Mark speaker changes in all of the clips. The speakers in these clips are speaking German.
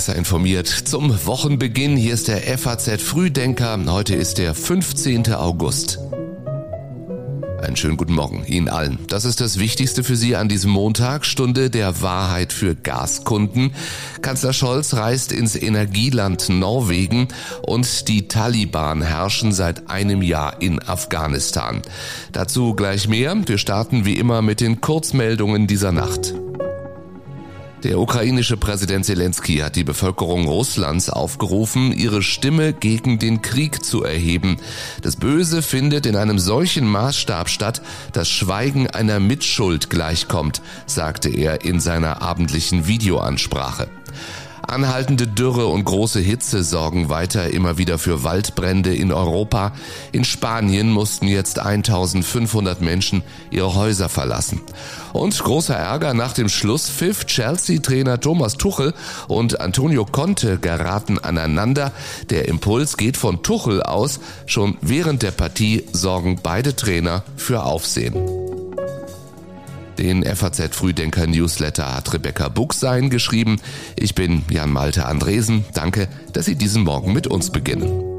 Speaker 1: besser informiert. Zum Wochenbeginn hier ist der FAZ Frühdenker. Heute ist der 15. August. Einen schönen guten Morgen Ihnen allen. Das ist das Wichtigste für Sie an diesem Montag, Stunde der Wahrheit für Gaskunden. Kanzler Scholz reist ins Energieland Norwegen und die Taliban herrschen seit einem Jahr in Afghanistan. Dazu gleich mehr. Wir starten wie immer mit den Kurzmeldungen dieser Nacht. Der ukrainische Präsident Zelensky hat die Bevölkerung Russlands aufgerufen, ihre Stimme gegen den Krieg zu erheben. Das Böse findet in einem solchen Maßstab statt, dass Schweigen einer Mitschuld gleichkommt, sagte er in seiner abendlichen Videoansprache. Anhaltende Dürre und große Hitze sorgen weiter immer wieder für Waldbrände in Europa. In Spanien mussten jetzt 1500 Menschen ihre Häuser verlassen. Und großer Ärger nach dem Schlusspfiff. Chelsea-Trainer Thomas Tuchel und Antonio Conte geraten aneinander. Der Impuls geht von Tuchel aus. Schon während der Partie sorgen beide Trainer für Aufsehen. Den FAZ Frühdenker Newsletter hat Rebecca Buchsein geschrieben. Ich bin Jan Malte Andresen. Danke, dass Sie diesen Morgen mit uns beginnen.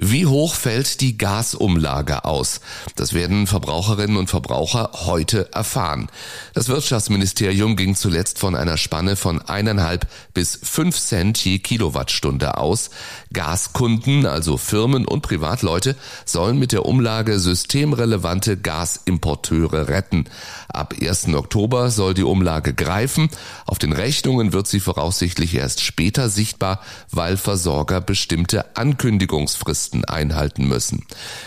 Speaker 1: Wie hoch fällt die Gasumlage aus? Das werden Verbraucherinnen und Verbraucher heute erfahren. Das Wirtschaftsministerium ging zuletzt von einer Spanne von eineinhalb bis fünf Cent je Kilowattstunde aus. Gaskunden, also Firmen und Privatleute, sollen mit der Umlage systemrelevante Gasimporteure retten. Ab 1. Oktober soll die Umlage greifen. Auf den Rechnungen wird sie voraussichtlich erst später sichtbar, weil Versorger bestimmte Ankündigungsfristen einhalten müssen.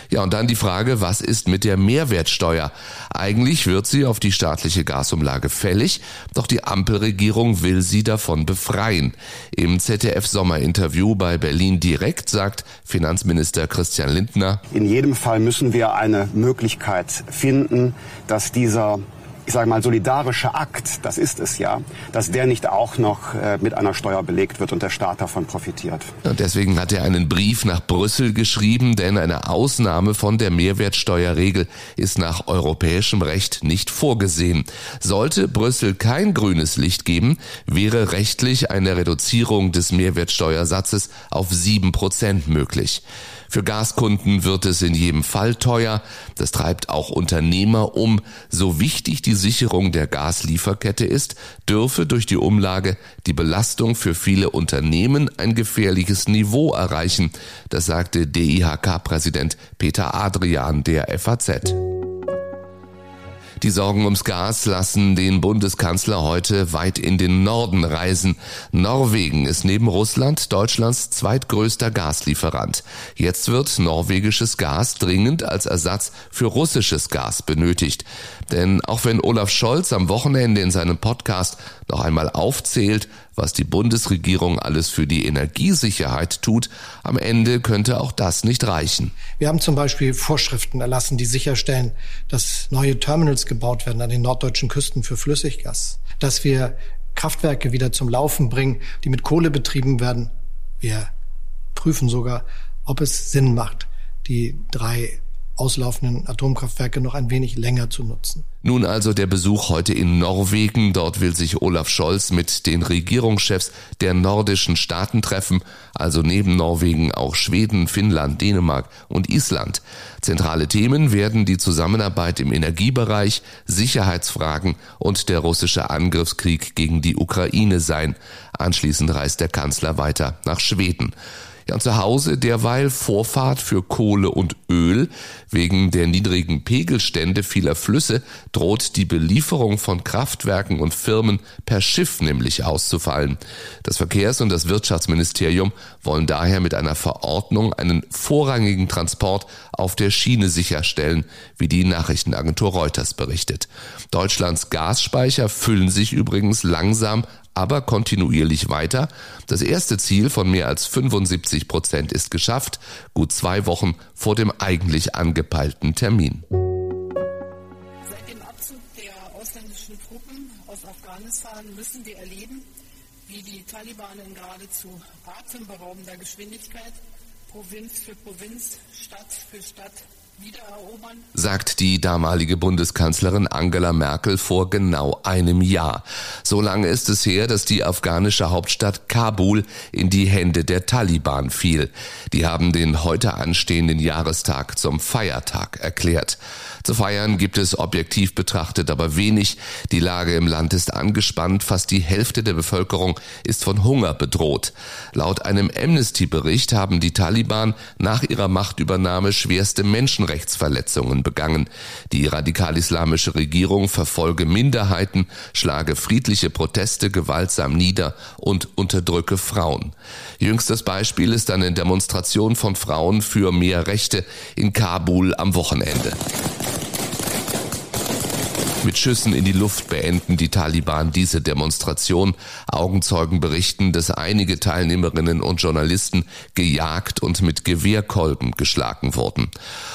Speaker 1: Ja, und dann die Frage, was ist mit der Mehrwertsteuer? Eigentlich wird sie auf die staatliche Gasumlage fällig, doch die Ampelregierung will sie davon befreien. Im ZDF Sommerinterview bei Berlin direkt sagt Finanzminister Christian Lindner,
Speaker 2: in jedem Fall müssen wir eine Möglichkeit finden, dass dieser ich sage mal, solidarische Akt, das ist es ja, dass der nicht auch noch äh, mit einer Steuer belegt wird und der Staat davon profitiert.
Speaker 1: Und deswegen hat er einen Brief nach Brüssel geschrieben, denn eine Ausnahme von der Mehrwertsteuerregel ist nach europäischem Recht nicht vorgesehen. Sollte Brüssel kein grünes Licht geben, wäre rechtlich eine Reduzierung des Mehrwertsteuersatzes auf sieben Prozent möglich. Für Gaskunden wird es in jedem Fall teuer. Das treibt auch Unternehmer um. So wichtig die Sicherung der Gaslieferkette ist, dürfe durch die Umlage die Belastung für viele Unternehmen ein gefährliches Niveau erreichen. Das sagte DIHK-Präsident Peter Adrian der FAZ. Die Sorgen ums Gas lassen den Bundeskanzler heute weit in den Norden reisen. Norwegen ist neben Russland Deutschlands zweitgrößter Gaslieferant. Jetzt wird norwegisches Gas dringend als Ersatz für russisches Gas benötigt. Denn auch wenn Olaf Scholz am Wochenende in seinem Podcast noch einmal aufzählt, was die Bundesregierung alles für die Energiesicherheit tut, am Ende könnte auch das nicht reichen.
Speaker 3: Wir haben zum Beispiel Vorschriften erlassen, die sicherstellen, dass neue Terminals gebaut werden an den norddeutschen Küsten für Flüssiggas, dass wir Kraftwerke wieder zum Laufen bringen, die mit Kohle betrieben werden. Wir prüfen sogar, ob es Sinn macht, die drei auslaufenden Atomkraftwerke noch ein wenig länger zu nutzen.
Speaker 1: Nun also der Besuch heute in Norwegen. Dort will sich Olaf Scholz mit den Regierungschefs der nordischen Staaten treffen, also neben Norwegen auch Schweden, Finnland, Dänemark und Island. Zentrale Themen werden die Zusammenarbeit im Energiebereich, Sicherheitsfragen und der russische Angriffskrieg gegen die Ukraine sein. Anschließend reist der Kanzler weiter nach Schweden. Zu Hause derweil Vorfahrt für Kohle und Öl. Wegen der niedrigen Pegelstände vieler Flüsse droht die Belieferung von Kraftwerken und Firmen per Schiff nämlich auszufallen. Das Verkehrs- und das Wirtschaftsministerium wollen daher mit einer Verordnung einen vorrangigen Transport auf der Schiene sicherstellen, wie die Nachrichtenagentur Reuters berichtet. Deutschlands Gasspeicher füllen sich übrigens langsam aber kontinuierlich weiter. Das erste Ziel von mehr als 75 Prozent ist geschafft, gut zwei Wochen vor dem eigentlich angepeilten Termin.
Speaker 4: Seit dem Abzug der ausländischen Truppen aus Afghanistan müssen wir erleben, wie die Taliban in geradezu atemberaubender Geschwindigkeit Provinz für Provinz, Stadt für Stadt
Speaker 1: sagt die damalige Bundeskanzlerin Angela Merkel vor genau einem Jahr. So lange ist es her, dass die afghanische Hauptstadt Kabul in die Hände der Taliban fiel. Die haben den heute anstehenden Jahrestag zum Feiertag erklärt. Zu feiern gibt es objektiv betrachtet aber wenig. Die Lage im Land ist angespannt. Fast die Hälfte der Bevölkerung ist von Hunger bedroht. Laut einem Amnesty-Bericht haben die Taliban nach ihrer Machtübernahme schwerste Menschenrechtsverletzungen begangen. Die radikal-islamische Regierung verfolge Minderheiten, schlage friedliche Proteste gewaltsam nieder und unterdrücke Frauen. Jüngstes Beispiel ist eine Demonstration von Frauen für mehr Rechte in Kabul am Wochenende. Mit Schüssen in die Luft beenden die Taliban diese Demonstration. Augenzeugen berichten, dass einige Teilnehmerinnen und Journalisten gejagt und mit Gewehrkolben geschlagen wurden.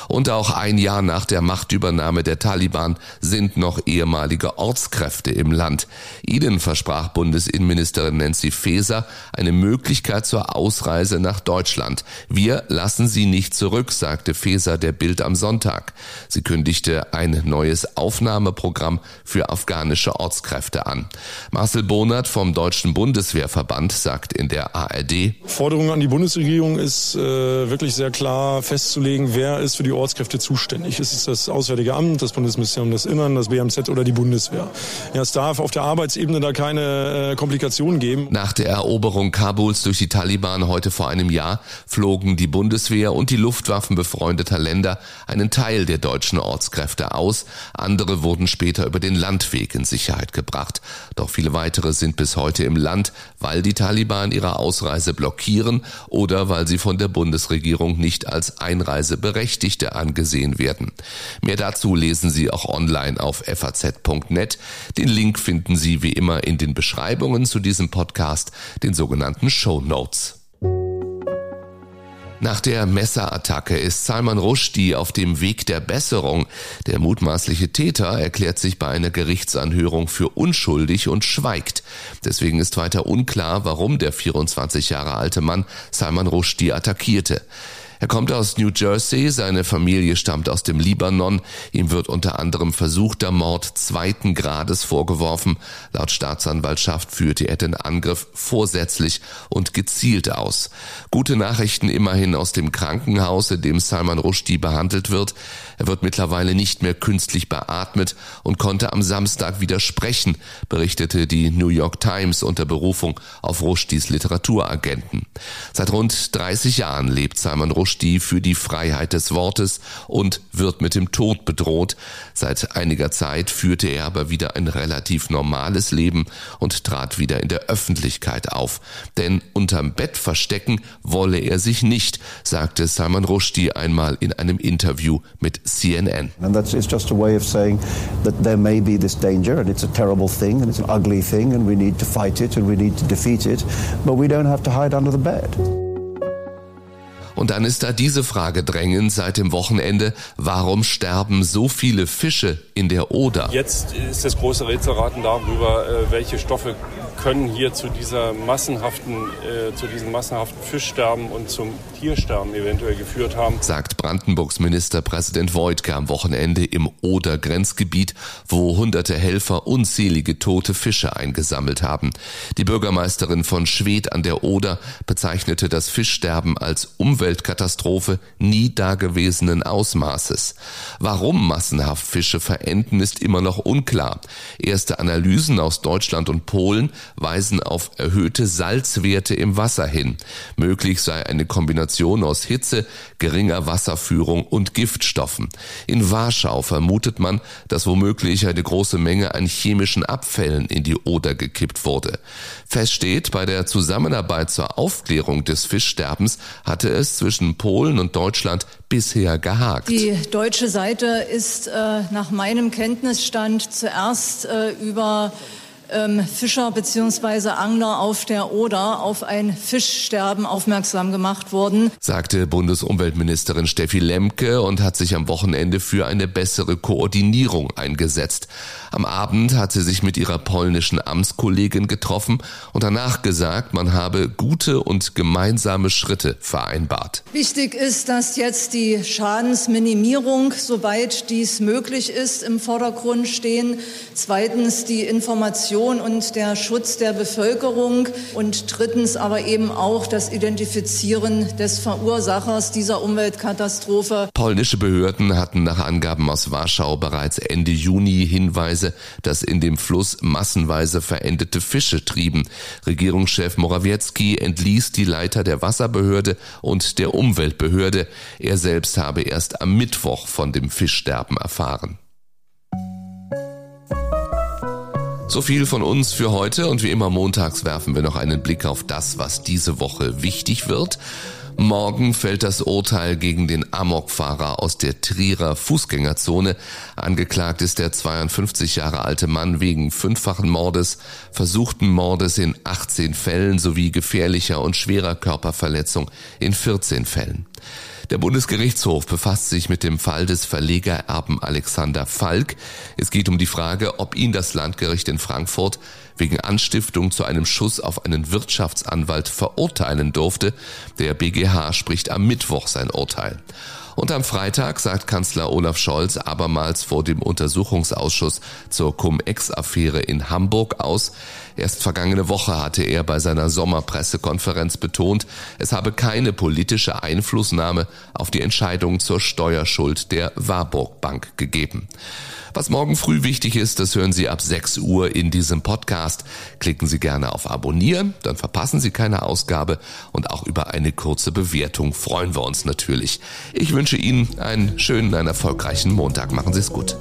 Speaker 1: Und auch ein Jahr nach der Machtübernahme der Taliban sind noch ehemalige Ortskräfte im Land. Ihnen versprach Bundesinnenministerin Nancy Faeser eine Möglichkeit zur Ausreise nach Deutschland. Wir lassen sie nicht zurück, sagte Faeser der Bild am Sonntag. Sie kündigte ein neues Aufnahmeprogramm Programm für afghanische Ortskräfte an. Marcel Bonert vom Deutschen Bundeswehrverband sagt in der ARD.
Speaker 5: Forderung an die Bundesregierung ist äh, wirklich sehr klar festzulegen, wer ist für die Ortskräfte zuständig. Ist es das Auswärtige Amt, das Bundesministerium des Innern, das BMZ oder die Bundeswehr? Ja, es darf auf der Arbeitsebene da keine äh, Komplikationen geben.
Speaker 1: Nach der Eroberung Kabuls durch die Taliban heute vor einem Jahr flogen die Bundeswehr und die Luftwaffen befreundeter Länder einen Teil der deutschen Ortskräfte aus. Andere wurden später später über den Landweg in Sicherheit gebracht. Doch viele weitere sind bis heute im Land, weil die Taliban ihre Ausreise blockieren oder weil sie von der Bundesregierung nicht als Einreiseberechtigte angesehen werden. Mehr dazu lesen Sie auch online auf faz.net. Den Link finden Sie wie immer in den Beschreibungen zu diesem Podcast, den sogenannten Show Notes. Nach der Messerattacke ist Salman Rushdie auf dem Weg der Besserung. Der mutmaßliche Täter erklärt sich bei einer Gerichtsanhörung für unschuldig und schweigt. Deswegen ist weiter unklar, warum der 24 Jahre alte Mann Salman Rushdie attackierte. Er kommt aus New Jersey, seine Familie stammt aus dem Libanon. Ihm wird unter anderem versuchter Mord zweiten Grades vorgeworfen. Laut Staatsanwaltschaft führte er den Angriff vorsätzlich und gezielt aus. Gute Nachrichten immerhin aus dem Krankenhaus, in dem Salman Rushdie behandelt wird. Er wird mittlerweile nicht mehr künstlich beatmet und konnte am Samstag wieder sprechen, berichtete die New York Times unter Berufung auf Rushdies Literaturagenten. Seit rund 30 Jahren lebt Salman Rushdie Rushdie für die Freiheit des Wortes und wird mit dem Tod bedroht. Seit einiger Zeit führte er aber wieder ein relativ normales Leben und trat wieder in der Öffentlichkeit auf. Denn unterm Bett verstecken wolle er sich nicht, sagte Salman Rushdie einmal in einem Interview mit CNN. And that's it's just a way of saying that there may be this danger and it's a terrible thing and it's an ugly thing and we need to fight it and we need to defeat it, but we don't have to hide under the bed. Und dann ist da diese Frage drängend seit dem Wochenende, warum sterben so viele Fische in der Oder?
Speaker 6: Jetzt ist das große Rätselraten darüber, äh, welche Stoffe können hier zu dieser massenhaften, äh, zu diesem massenhaften Fischsterben und zum Tiersterben eventuell geführt haben.
Speaker 1: Sagt Brandenburgs Ministerpräsident Voigtke am Wochenende im Oder-Grenzgebiet, wo hunderte Helfer unzählige tote Fische eingesammelt haben. Die Bürgermeisterin von Schwedt an der Oder bezeichnete das Fischsterben als Umweltkatastrophe nie dagewesenen Ausmaßes. Warum massenhaft Fische verenden, ist immer noch unklar. Erste Analysen aus Deutschland und Polen weisen auf erhöhte Salzwerte im Wasser hin. Möglich sei eine Kombination aus Hitze, geringer Wasserführung und Giftstoffen. In Warschau vermutet man, dass womöglich eine große Menge an chemischen Abfällen in die Oder gekippt wurde. Fest steht, bei der Zusammenarbeit zur Aufklärung des Fischsterbens hatte es zwischen Polen und Deutschland bisher gehakt.
Speaker 7: Die deutsche Seite ist äh, nach meinem Kenntnisstand zuerst äh, über Fischer bzw. Angler auf der Oder auf ein Fischsterben aufmerksam gemacht worden,
Speaker 1: sagte Bundesumweltministerin Steffi Lemke und hat sich am Wochenende für eine bessere Koordinierung eingesetzt. Am Abend hat sie sich mit ihrer polnischen Amtskollegin getroffen und danach gesagt, man habe gute und gemeinsame Schritte vereinbart.
Speaker 7: Wichtig ist, dass jetzt die Schadensminimierung, soweit dies möglich ist, im Vordergrund stehen. Zweitens die Information und der Schutz der Bevölkerung und drittens aber eben auch das Identifizieren des Verursachers dieser Umweltkatastrophe.
Speaker 1: Polnische Behörden hatten nach Angaben aus Warschau bereits Ende Juni Hinweise, dass in dem Fluss massenweise verendete Fische trieben. Regierungschef Morawiecki entließ die Leiter der Wasserbehörde und der Umweltbehörde. Er selbst habe erst am Mittwoch von dem Fischsterben erfahren. So viel von uns für heute und wie immer montags werfen wir noch einen Blick auf das, was diese Woche wichtig wird. Morgen fällt das Urteil gegen den Amokfahrer aus der Trierer Fußgängerzone. Angeklagt ist der 52 Jahre alte Mann wegen fünffachen Mordes, versuchten Mordes in 18 Fällen sowie gefährlicher und schwerer Körperverletzung in 14 Fällen. Der Bundesgerichtshof befasst sich mit dem Fall des Verlegererben Alexander Falk. Es geht um die Frage, ob ihn das Landgericht in Frankfurt wegen Anstiftung zu einem Schuss auf einen Wirtschaftsanwalt verurteilen durfte. Der BGH spricht am Mittwoch sein Urteil. Und am Freitag sagt Kanzler Olaf Scholz abermals vor dem Untersuchungsausschuss zur Cum-Ex-Affäre in Hamburg aus. Erst vergangene Woche hatte er bei seiner Sommerpressekonferenz betont, es habe keine politische Einflussnahme auf die Entscheidung zur Steuerschuld der Warburg Bank gegeben. Was morgen früh wichtig ist, das hören Sie ab 6 Uhr in diesem Podcast. Klicken Sie gerne auf Abonnieren, dann verpassen Sie keine Ausgabe und auch über eine kurze Bewertung freuen wir uns natürlich. Ich wünsche Ihnen einen schönen, einen erfolgreichen Montag. Machen Sie es gut.